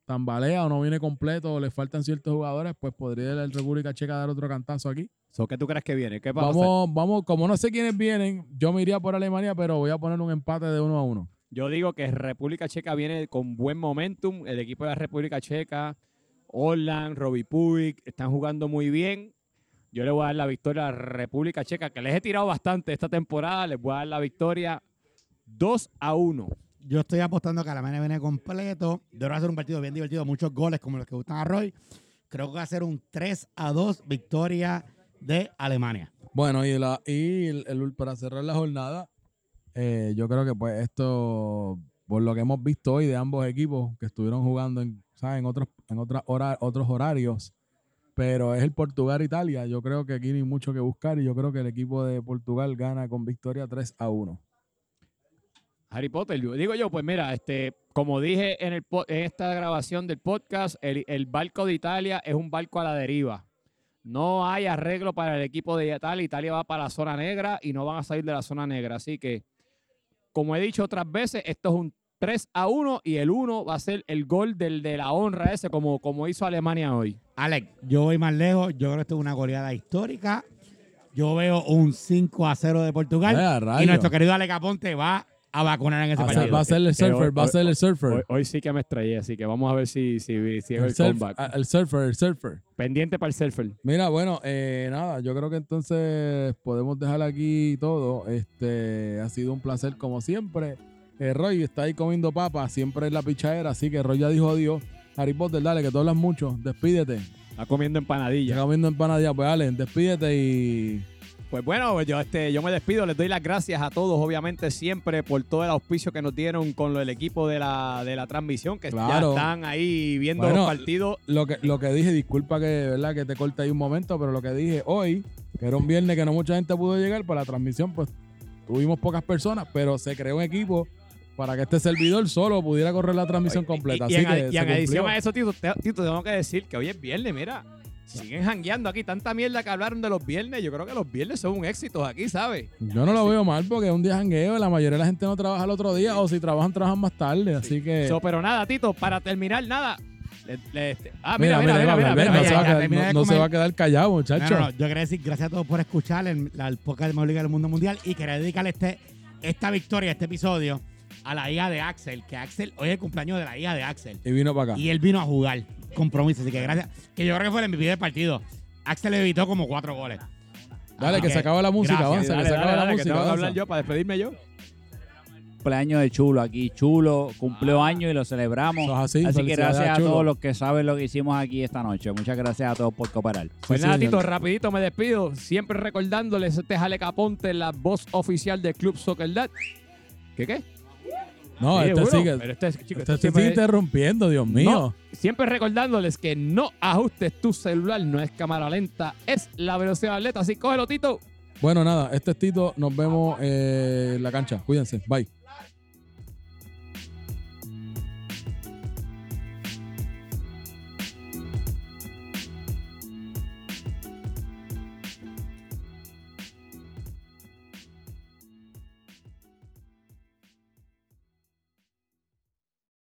tambalea o no viene completo o le faltan ciertos jugadores, pues podría la República Checa dar otro cantazo aquí.
¿Qué tú crees que viene? ¿Qué
vamos, vamos, como no sé quiénes vienen, yo me iría por Alemania, pero voy a poner un empate de uno a uno.
Yo digo que República Checa viene con buen momentum. El equipo de la República Checa, Holland, Robbie Puig, están jugando muy bien. Yo le voy a dar la victoria a República Checa, que les he tirado bastante esta temporada. Les voy a dar la victoria 2 a 1.
Yo estoy apostando que Alemania viene completo. Debe ser un partido bien divertido, muchos goles como los que gustan a Roy. Creo que va a ser un 3 a 2 victoria de Alemania.
Bueno, y, la, y el, para cerrar la jornada, eh, yo creo que pues esto, por lo que hemos visto hoy de ambos equipos que estuvieron jugando en, en otros, en otras otros horarios, pero es el Portugal-Italia. Yo creo que aquí no hay mucho que buscar y yo creo que el equipo de Portugal gana con victoria 3 a 1.
Harry Potter, digo yo, pues mira, este, como dije en, el, en esta grabación del podcast, el, el, barco de Italia es un barco a la deriva. No hay arreglo para el equipo de Italia. Italia va para la zona negra y no van a salir de la zona negra. Así que, como he dicho otras veces, esto es un 3 a 1 y el 1 va a ser el gol del de la honra ese, como, como hizo Alemania hoy.
Alex, yo voy más lejos. Yo creo que esto es una goleada histórica. Yo veo un 5 a 0 de Portugal. y nuestro querido Alex Aponte va a vacunar en ese partido.
Va a ser el surfer, va a ser el surfer.
Hoy, sí que me estrellé, así que vamos a ver si, si, si es
el, comeback. El surfer, el surfer.
Pendiente para el surfer.
Mira, bueno, eh, nada, yo creo que entonces podemos dejar aquí todo. Este ha sido un placer como siempre. Eh, Roy está ahí comiendo papas, siempre en la pichadera, así que Roy ya dijo adiós. Harry Potter, dale, que tú hablas mucho, despídete.
Está comiendo empanadilla.
Está comiendo empanadilla, pues dale, despídete y
pues bueno, yo, este, yo me despido, les doy las gracias a todos, obviamente, siempre por todo el auspicio que nos dieron con el equipo de la, de la transmisión, que ya están ahí viendo los partidos.
Lo que, lo que dije, disculpa que, ¿verdad? que te corte ahí un momento, pero lo que dije hoy, que era un viernes que no mucha gente pudo llegar, para la transmisión, pues tuvimos pocas personas, pero se creó un equipo para que este servidor solo pudiera correr la transmisión completa.
Y,
Así
en, y en adición a eso, Tito, Tito, tengo que decir que hoy es viernes, mira siguen jangueando aquí. Tanta mierda que hablaron de los viernes. Yo creo que los viernes son un éxito aquí, ¿sabes?
Yo no lo veo mal porque es un día jangueo. La mayoría de la gente no trabaja el otro día o si trabajan, trabajan más tarde. Así que.
pero nada, Tito, para terminar, nada. ah, mira, mira, mira,
mira, no, se va a quedar callado, muchachos.
yo quería decir gracias a todos por escuchar el, la podcast de Mejor Liga del Mundo Mundial y quería dedicarle este, esta victoria, este episodio a la hija de Axel, que Axel, hoy es el cumpleaños de la hija de Axel.
Y vino para acá.
Y él vino a jugar compromiso, así que gracias. Que yo creo que fue el MVP del partido. Axel evitó como cuatro goles.
Dale, que, se acaba la música, avanza, que se acaba la música. Que
hablar yo para despedirme yo.
Cumpleaños de Chulo aquí. Chulo cumplió ah. años y lo celebramos. así, que gracias a, todos los que saben lo que hicimos aquí esta noche. Muchas gracias a todos por cooperar.
Pues nada, Tito, rapidito me despido. Siempre recordándoles, este Jale Caponte, la voz oficial del Club Soccer Dad. ¿Qué qué?
No, este sigue, pero este, este sigue interrumpiendo, Dios mío.
siempre recordándoles que no ajustes tu celular, no es cámara lenta, es la velocidad atleta. Así cógelo, Tito.
Bueno, nada, este es Tito. Nos vemos en la cancha. Cuídense. Bye.